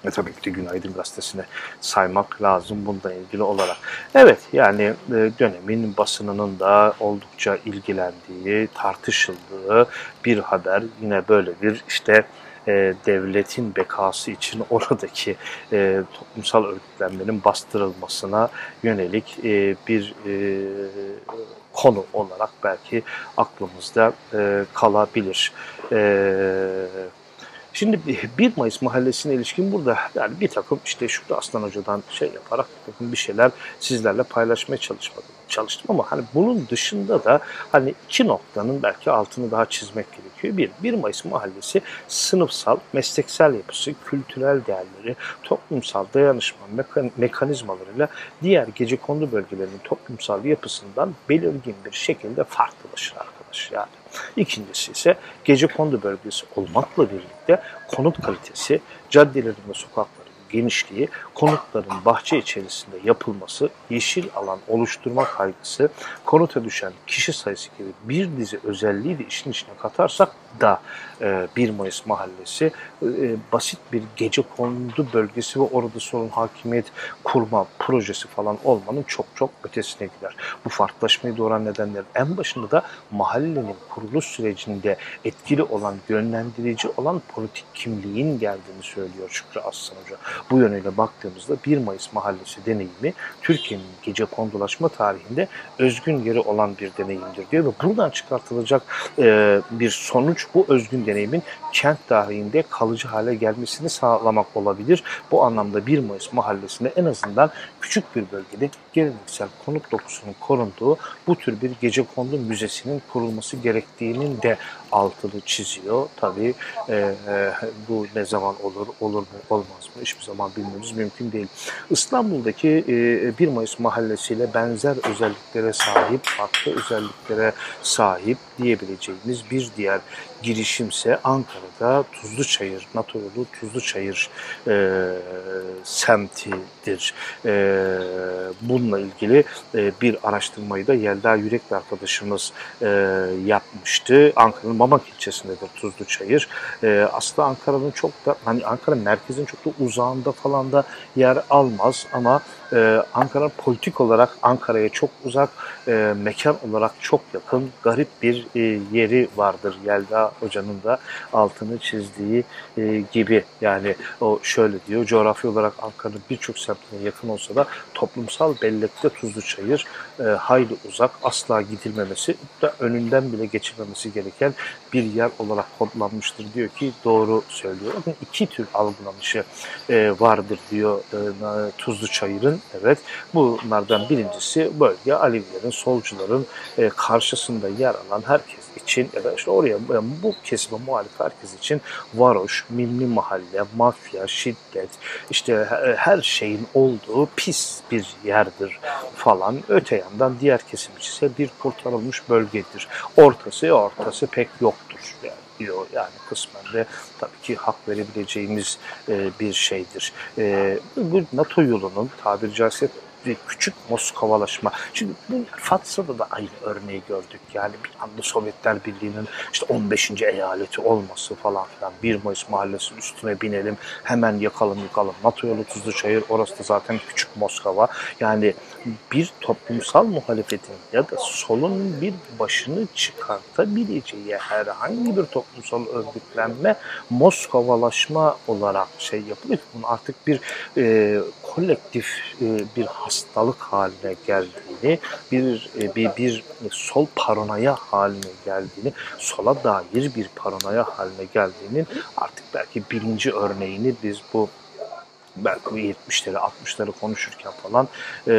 Ve tabii ki de Günaydın Gazetesi'ne saymak lazım bununla ilgili olarak. Evet yani e, dönemin basınının da oldukça ilgilendiği, tartışıldığı bir haber. Yine böyle bir işte e, devletin bekası için [LAUGHS] oradaki e, toplumsal örgütlenmenin bastırılmasına yönelik e, bir e, konu olarak belki aklımızda e, kalabilir. E, Şimdi 1 Mayıs mahallesine ilişkin burada yani bir takım işte Şükrü Aslan Hoca'dan şey yaparak bir takım bir şeyler sizlerle paylaşmaya çalışmadım, çalıştım ama hani bunun dışında da hani iki noktanın belki altını daha çizmek gerekiyor. Bir, 1 Mayıs mahallesi sınıfsal, mesleksel yapısı, kültürel değerleri, toplumsal dayanışma mekanizmalarıyla diğer gece kondu bölgelerinin toplumsal yapısından belirgin bir şekilde farklılaşır arkadaş yani. İkincisi ise gece kondu bölgesi olmakla birlikte konut kalitesi, caddelerin ve sokakların genişliği, konutların bahçe içerisinde yapılması, yeşil alan oluşturma kaygısı, konuta düşen kişi sayısı gibi bir dizi özelliği de işin içine katarsak da 1 Mayıs mahallesi basit bir gece kondu bölgesi ve orada sorun hakimiyet kurma projesi falan olmanın çok çok ötesine gider. Bu farklılaşmayı doğuran nedenler en başında da mahallenin kuruluş sürecinde etkili olan, yönlendirici olan politik kimliğin geldiğini söylüyor Şükrü Aslan Hoca. Bu yönüyle baktığımızda 1 Mayıs mahallesi deneyimi Türkiye'nin gece kondulaşma tarihinde özgün yeri olan bir deneyimdir diyor ve buradan çıkartılacak bir sonuç bu özgün deneyimin kent tarihinde kalıcı hale gelmesini sağlamak olabilir. Bu anlamda 1 Mayıs mahallesinde en azından küçük bir bölgede geleneksel konut dokusunun korunduğu bu tür bir gece kondu müzesinin kurulması gerektiğinin de altını çiziyor. Tabii e, e, bu ne zaman olur, olur mu, olmaz mı hiçbir zaman bilmemiz mümkün değil. İstanbul'daki e, 1 Mayıs mahallesiyle benzer özelliklere sahip, farklı özelliklere sahip diyebileceğimiz bir diğer girişimse Ankara'da Tuzluçayır, Natoroğlu Tuzluçayır e, semtidir. E, bununla ilgili e, bir araştırmayı da Yelda Yürekli arkadaşımız e, yapmıştı. Ankara'nın Mamak ilçesindedir Tuzluçayır. E, aslında Ankara'nın çok da hani Ankara merkezin çok da uzağında falan da yer almaz ama e, Ankara politik olarak Ankara'ya çok uzak, e, mekan olarak çok yakın, garip bir e, yeri vardır. Yelda Hoca'nın da altını çizdiği e, gibi. Yani o şöyle diyor, coğrafi olarak Ankara'nın birçok semtine yakın olsa da toplumsal bellekte Tuzlu Çayır e, hayli uzak, asla gidilmemesi, da önünden bile geçilmemesi gereken bir yer olarak kodlanmıştır diyor ki doğru söylüyor. Bakın iki tür algılanışı e, vardır diyor e, Tuzlu Evet bunlardan birincisi bölge Alevilerin, solcuların e, karşısında yer alan herkes için ya da işte oraya yani bu kesime muhalif herkes için varoş, milli mahalle, mafya, şiddet, işte her şeyin olduğu pis bir yerdir falan. Öte yandan diğer kesim ise bir kurtarılmış bölgedir. Ortası ortası pek yoktur. Yani diyor yani kısmen de tabii ki hak verebileceğimiz e, bir şeydir. E, bu NATO yolunun tabiri caizse bir küçük Moskovalaşma. Şimdi bu Fatsa'da da aynı örneği gördük. Yani bir anda Sovyetler Birliği'nin işte 15. eyaleti olması falan filan. 1 Mayıs mahallesinin üstüne binelim, hemen yakalım yakalım. NATO yolu Tuzlu Çayır, orası da zaten küçük Moskova. Yani bir toplumsal muhalefetin ya da solun bir başını çıkartabileceği herhangi bir toplumsal örgütlenme Moskovalaşma olarak şey yapılıyor. Bunun artık bir e, kolektif e, bir hastalık haline geldiğini, bir e, bir bir sol paranoya haline geldiğini, sola dair bir paranoya haline geldiğinin artık belki birinci örneğini biz bu belki 70'leri 60'ları konuşurken falan e,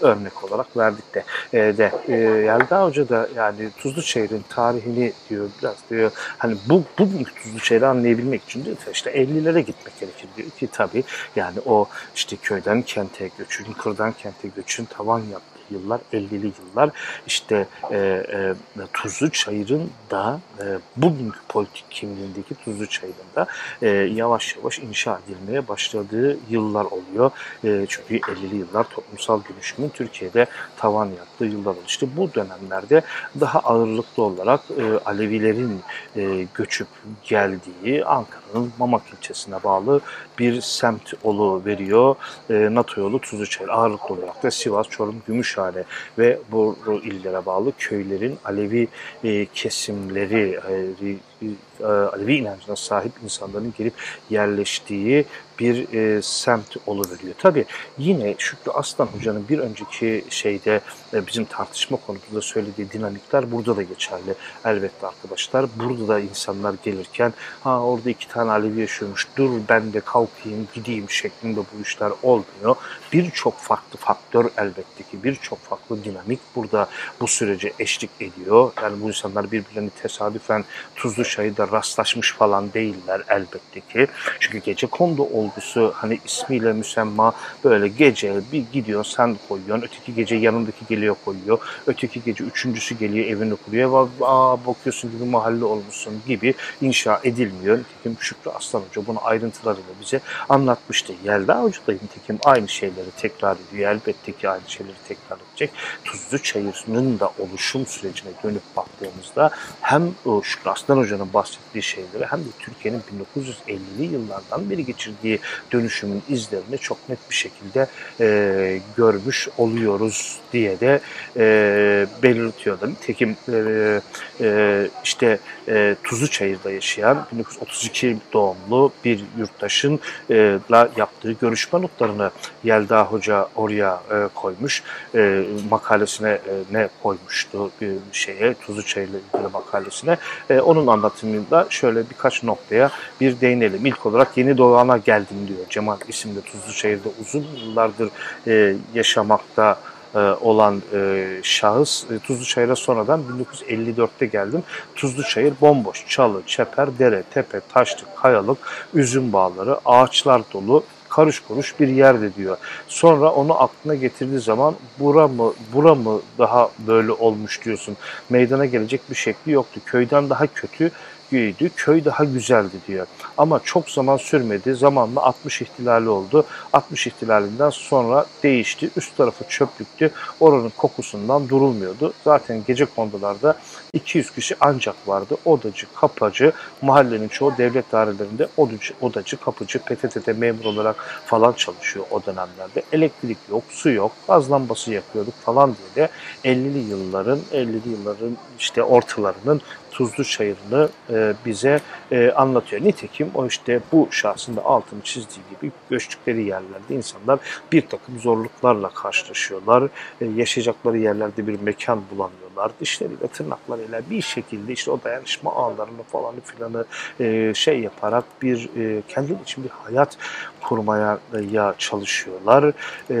örnek olarak verdik de. E, de e, Yelda Hoca da yani Tuzlu Çayır'ın tarihini diyor biraz diyor hani bu bugünkü Tuzlu Çayır'ı anlayabilmek için diyor işte 50'lere gitmek gerekir diyor ki tabii yani o işte köyden kente göçün, kırdan kente göçün tavan yaptığı yıllar, 50'li yıllar işte e, e, Tuzlu Çayır'ın da e, bugünkü politik kimliğindeki Tuzlu Çayır'ın da e, yavaş yavaş inşa edilmeye başladığı yıllar oluyor. E, çünkü 50'li yıllar toplumsal dönüşümün Türkiye'de tavan yaptığı yıllar oldu. İşte bu dönemlerde daha ağırlıklı olarak e, Alevilerin e, göçüp geldiği Ankara'nın Mamak ilçesine bağlı bir semt olu veriyor. E, NATO yolu Tuzluçayır ağırlıklı olarak da Sivas, Çorum, Gümüşhane ve bu illere bağlı köylerin Alevi e, kesimleri, e, e, Alevi inancına sahip insanların gelip yerleştiği bir e, semt oluveriyor. Tabi yine Şükrü Aslan Hoca'nın bir önceki şeyde e, bizim tartışma konusunda söylediği dinamikler burada da geçerli elbette arkadaşlar. Burada da insanlar gelirken ha orada iki tane Alevi yaşıyormuş dur ben de kalkayım gideyim şeklinde bu işler olmuyor. Birçok farklı faktör elbette ki birçok farklı dinamik burada bu sürece eşlik ediyor. Yani bu insanlar birbirlerini tesadüfen tuzlu çayda rastlaşmış falan değiller elbette ki. Çünkü gece kondu olgusu hani ismiyle müsemma böyle gece bir gidiyor sen koyuyorsun. Öteki gece yanındaki geliyor koyuyor. Öteki gece üçüncüsü geliyor evini kuruyor. Aa bakıyorsun gibi mahalle olmuşsun gibi inşa edilmiyor. Nitekim Şükrü Aslan Hoca bunu ayrıntılarıyla bize anlatmıştı. Yelda Hoca da nitekim aynı şeyleri tekrar ediyor. Elbette ki aynı şeyleri tekrar edecek. Tuzlu Çayır'ın da oluşum sürecine dönüp baktığımızda hem Şükrü Aslan Hoca'nın bahsettiği şeyleri hem de Türkiye'nin 1950'li yıllardan beri geçirdiği dönüşümün izlerini çok net bir şekilde e, görmüş oluyoruz diye de e, belirtiyorlar. Nitekim e, e, işte e, Tuzluçayır'da yaşayan 1932 doğumlu bir yurttaşın e, la yaptığı görüşme notlarını Yelda Hoca oraya e, koymuş. E, makalesine e, ne koymuştu bir şeye Tuzluçayır'la ilgili makalesine. E, onun anlatımında şöyle birkaç noktaya bir değinelim. İlk olarak yeni doğana geldim diyor Cemal isimli Tuzluçayır'da uzun yıllardır e, yaşamakta olan e, şahıs e, Tuzluçayır'a sonradan 1954'te geldim. Tuzluçayır bomboş, çalı, çeper, dere, tepe, taşlık, kayalık, üzüm bağları, ağaçlar dolu karış kuruş bir yerde diyor. Sonra onu aklına getirdiği zaman bura mı, bura mı daha böyle olmuş diyorsun. Meydana gelecek bir şekli yoktu. Köyden daha kötü köydü, köy daha güzeldi diyor. Ama çok zaman sürmedi, zamanla 60 ihtilali oldu. 60 ihtilalinden sonra değişti, üst tarafı çöplüktü, oranın kokusundan durulmuyordu. Zaten gece kondularda 200 kişi ancak vardı. Odacı, kapacı, mahallenin çoğu devlet dairelerinde odacı, odacı kapıcı, PTT'de memur olarak falan çalışıyor o dönemlerde. Elektrik yok, su yok, gaz lambası yakıyorduk falan diye de 50'li yılların, 50'li yılların işte ortalarının tuzlu çayırını e, bize e, anlatıyor. Nitekim o işte bu şahsın da altını çizdiği gibi göçtükleri yerlerde insanlar bir takım zorluklarla karşılaşıyorlar. E, yaşayacakları yerlerde bir mekan bulamıyorlar buldular. Dişleriyle tırnaklarıyla bir şekilde işte o dayanışma ağlarını falan filanı e, şey yaparak bir e, kendileri için bir hayat kurmaya ya çalışıyorlar. E,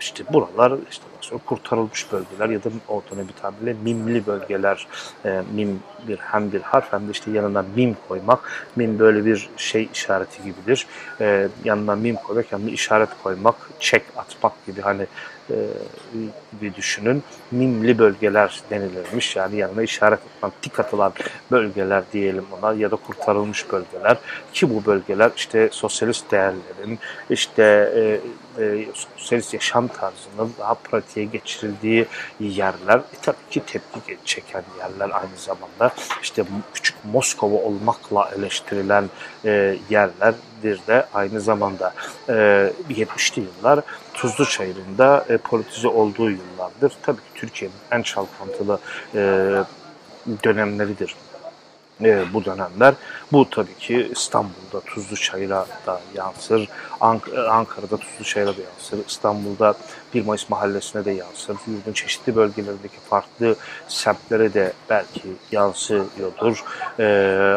işte buralar işte sonra kurtarılmış bölgeler ya da o dönem bir tabirle mimli bölgeler. E, mim bir hem bir harf hem de işte yanına mim koymak. Mim böyle bir şey işareti gibidir. E, yanına mim koymak de işaret koymak, çek atmak gibi hani e, gibi düşünün. Mimli bölgeler denilirmiş. Yani yanına işaret atan, tik atılan bölgeler diyelim ona ya da kurtarılmış bölgeler. Ki bu bölgeler işte sosyalist değerlerin, işte e, e, sosyalist yaşam tarzının daha pratiğe geçirildiği yerler. E, tabii ki tepki çeken yerler aynı zamanda. işte küçük Moskova olmakla eleştirilen e, yerlerdir de aynı zamanda e, 70'li yıllar Tuzlu Çayırı'nda e, politize olduğu yıllardır. Tabii ki Türkiye'nin en çalkantılı e, dönemleridir e, bu dönemler. Bu tabii ki İstanbul'da Tuzlu Çayır'a da yansır, Ank Ankara'da Tuzlu Çayır'a da yansır, İstanbul'da 1 Mayıs mahallesine de yansır, yurdun çeşitli bölgelerindeki farklı semtlere de belki yansıyordur. E,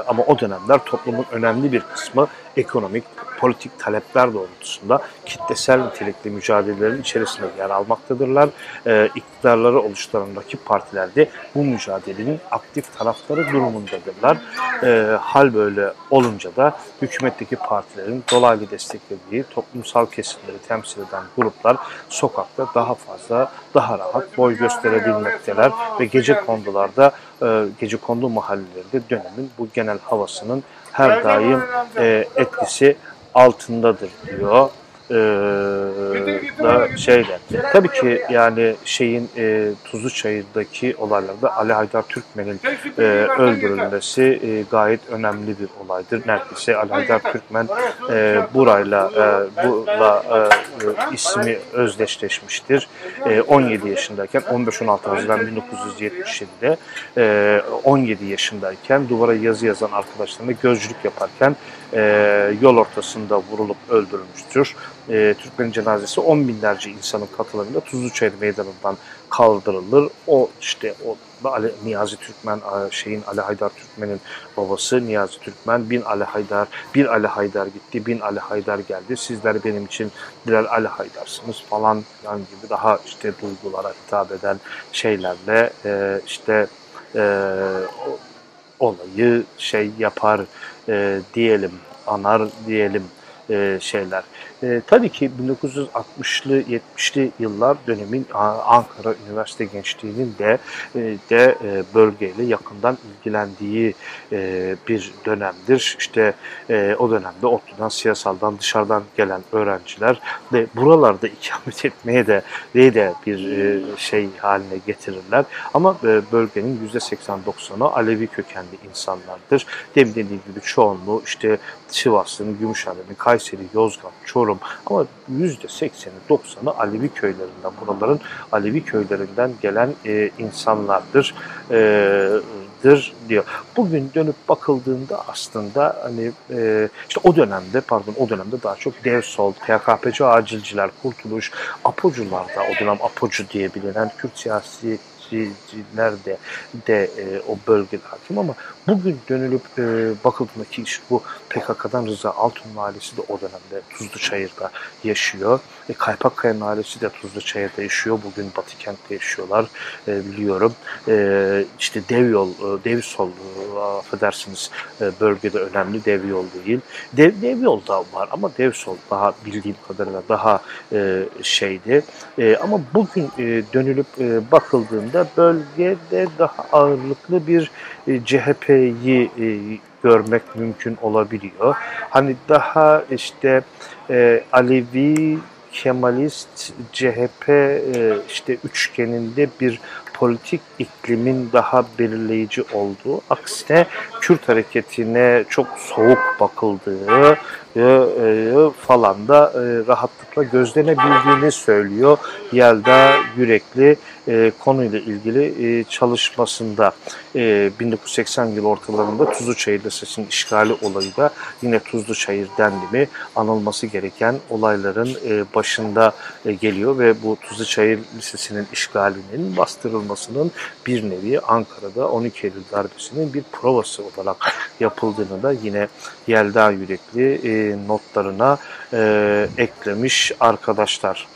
ama o dönemler toplumun önemli bir kısmı ekonomik, politik talepler doğrultusunda kitlesel nitelikli mücadelelerin içerisinde yer almaktadırlar. E, iktidarları oluşturan rakip partiler de bu mücadelenin aktif tarafları durumundadırlar. E, hal böyle olunca da hükümetteki partilerin dolaylı desteklediği toplumsal kesimleri temsil eden gruplar sokakta daha fazla, daha rahat boy gösterebilmekteler ve gece kondularda, e, gece kondu mahallelerinde dönemin bu genel havasının her daim e, etkisi altındadır diyor e, da şeyle. Tabii ki yani şeyin e, Tuzlu Çayır'daki olaylarda Ali Haydar Türkmen'in e, öldürülmesi e, gayet önemli bir olaydır. Neredeyse Ali Haydar Türkmen e, burayla e, bula e, ismi özdeşleşmiştir. E, 17 yaşındayken 15-16 Haziran 1977'de e, 17 yaşındayken duvara yazı yazan arkadaşlarına gözcülük yaparken e, yol ortasında vurulup öldürülmüştür. E, Türklerin cenazesi on binlerce insanın katılarında Tuzluçayır Meydanı'ndan kaldırılır. O işte o Ali, Niyazi Türkmen şeyin Ali Haydar Türkmen'in babası Niyazi Türkmen bin Ali Haydar bir Ali Haydar gitti bin Ali Haydar geldi sizler benim için birer Ali Haydar'sınız falan yani gibi daha işte duygulara hitap eden şeylerle e, işte e, olayı şey yapar e, diyelim, anar diyelim e, şeyler. E, tabii ki 1960'lı 70'li yıllar dönemin Ankara Üniversite gençliğinin de e, de e, bölgeyle yakından ilgilendiği e, bir dönemdir. İşte e, o dönemde ODTÜ'den, siyasaldan dışarıdan gelen öğrenciler de buralarda ikamet [LAUGHS] etmeye de de bir e, şey haline getirirler. Ama e, bölgenin %80-90'ı Alevi kökenli insanlardır. Demin dediğim gibi çoğunluğu işte Sivas'ın, Gümüşhane'nin, Kayseri, Yozgat, Çorum ama %80'i 90'ı Alevi köylerinden, buraların Alevi köylerinden gelen e, insanlardır. E, diyor. Bugün dönüp bakıldığında aslında hani e, işte o dönemde pardon o dönemde daha çok dev sol, PKK'cı acilciler, kurtuluş, apocular da o dönem apocu diye bilinen Kürt siyasi de, de e, o bölgede hakim ama bugün dönülüp e, bakıldığında ki işte bu PKK'dan Rıza Altun ailesi de o dönemde Tuzlu Çayır'da yaşıyor. E, Kaypakkaya'nın ailesi de Tuzlu Çayır'da yaşıyor. Bugün Batı Kent'te yaşıyorlar e, biliyorum. E, işte dev yol, e, dev sol e, affedersiniz e, bölgede önemli dev yol değil. Dev, dev yol da var ama dev sol daha bildiğim kadarıyla daha e, şeydi. E, ama bugün e, dönülüp e, bakıldığında da bölgede daha ağırlıklı bir e, CHP'yi e, görmek mümkün olabiliyor. Hani daha işte e, Alevi Kemalist CHP işte üçgeninde bir politik iklimin daha belirleyici olduğu, aksine Kürt hareketine çok soğuk bakıldığı e, falan da e, rahatlıkla gözlenebildiğini söylüyor Yelda Yürekli. E, konuyla ilgili e, çalışmasında e, 1980 yıl ortalarında Tuzlu Çayır Lisesi'nin işgali olayı da yine Tuzlu Çayır denlimi anılması gereken olayların e, başında e, geliyor ve bu Tuzlu Çayır Lisesi'nin işgalinin bastırılmasının bir nevi Ankara'da 12 Eylül darbesinin bir provası olarak yapıldığını da yine Yelda Yürekli e, notlarına e, eklemiş arkadaşlar.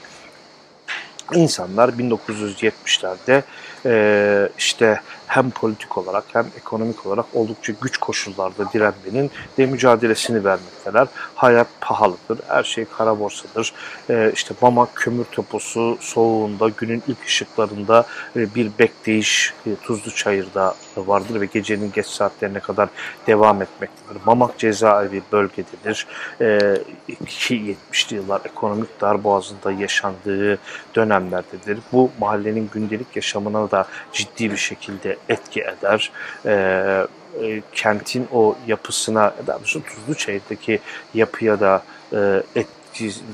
İnsanlar 1970'lerde e, işte hem politik olarak hem ekonomik olarak oldukça güç koşullarda direnmenin de mücadelesini vermekteler. Hayat pahalıdır, her şey kara borsadır. E, işte Mamak kömür topusu soğuğunda, günün ilk ışıklarında e, bir bekleyiş e, Tuzlu Çayır'da vardır ve gecenin geç saatlerine kadar devam etmektedir. Mamak cezaevi bölgededir. E, 70'li yıllar ekonomik darboğazında yaşandığı dönemlerdedir. Bu mahallenin gündelik yaşamına da ciddi bir şekilde etki eder. E, e, kentin o yapısına, daha doğrusu Tuzluçayır'daki yapıya da e, etki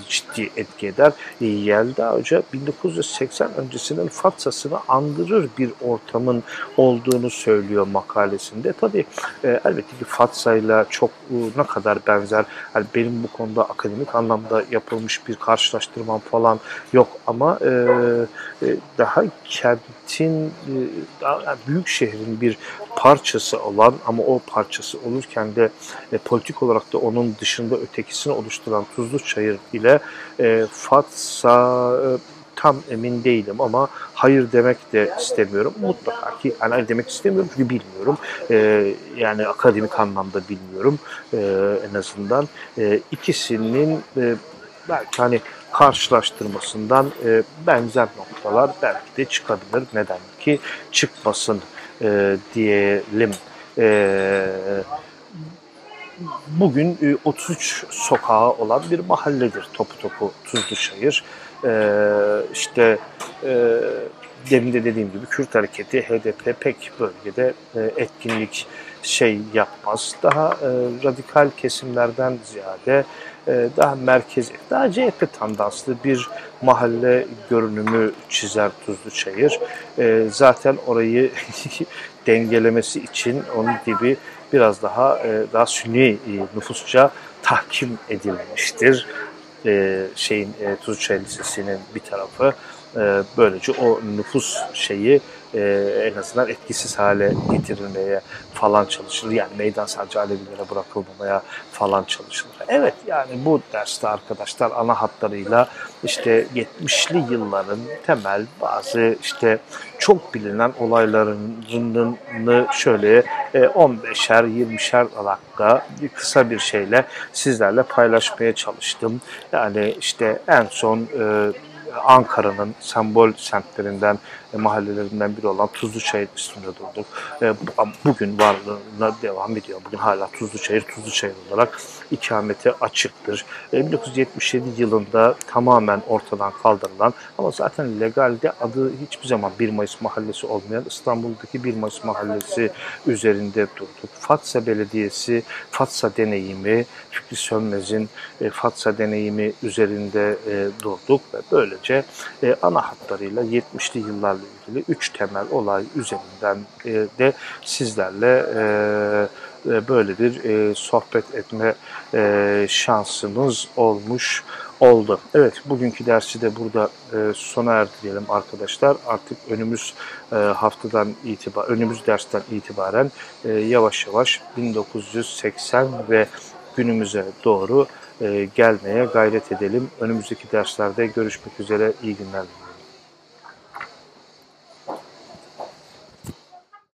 ciddi etki eder. Yelda Hoca 1980 öncesinin Fatsa'sını andırır bir ortamın olduğunu söylüyor makalesinde. Tabii e, elbette ki Fatsa'yla çok e, ne kadar benzer. Yani benim bu konuda akademik anlamda yapılmış bir karşılaştırmam falan yok ama e, e, daha kentin e, daha büyük şehrin bir parçası olan ama o parçası olurken de e, politik olarak da onun dışında ötekisini oluşturan Tuzlu Çayır ile e, Fatsa e, tam emin değilim ama hayır demek de istemiyorum. Mutlaka ki yani hayır demek istemiyorum çünkü bilmiyorum. E, yani akademik anlamda bilmiyorum e, en azından. E, ikisinin e, belki hani karşılaştırmasından e, benzer noktalar belki de çıkabilir. Neden ki çıkmasın e, diyelim. E, bugün e, 33 sokağı olan bir mahalledir Topu Topu Tuzluçayır. E, işte e, demin de dediğim gibi Kürt hareketi HDP pek bölgede e, etkinlik şey yapmaz. Daha e, radikal kesimlerden ziyade daha merkezi, daha CHP tandanslı bir mahalle görünümü çizer Tuzlu Çayır. E, zaten orayı [LAUGHS] dengelemesi için onun gibi biraz daha e, daha sünni nüfusça tahkim edilmiştir. Şeyin Tuzluçay Lisesi'nin bir tarafı. Böylece o nüfus şeyi e, en azından etkisiz hale getirilmeye falan çalışılır. Yani meydan sadece Alevilere bırakılmamaya falan çalışılır. Evet yani bu derste arkadaşlar ana hatlarıyla işte 70'li yılların temel bazı işte çok bilinen olaylarını şöyle 15'er 20'şer dakika kısa bir şeyle sizlerle paylaşmaya çalıştım. Yani işte en son e, Ankara'nın sembol semtlerinden, e, mahallelerinden biri olan Tuzluçayır üstünde durduk. E, bugün varlığına devam ediyor. Bugün hala Tuzluçayır, Tuzluçayır olarak ikamete açıktır. 1977 e, yılında tamamen ortadan kaldırılan ama zaten legalde adı hiçbir zaman 1 Mayıs Mahallesi olmayan İstanbul'daki 1 Mayıs Mahallesi üzerinde durduk. Fatsa Belediyesi, Fatsa deneyimi, Fikri Sönmez'in Fatsa deneyimi üzerinde durduk ve böylece ana hatlarıyla 70'li yıllarla ilgili üç temel olay üzerinden de sizlerle e, böyle bir e, sohbet etme e, şansımız olmuş oldu. Evet bugünkü dersi de burada sona erdirelim arkadaşlar. Artık önümüz haftadan itibar, önümüz dersten itibaren yavaş yavaş 1980 ve günümüze doğru gelmeye gayret edelim. Önümüzdeki derslerde görüşmek üzere. İyi günler diliyorum.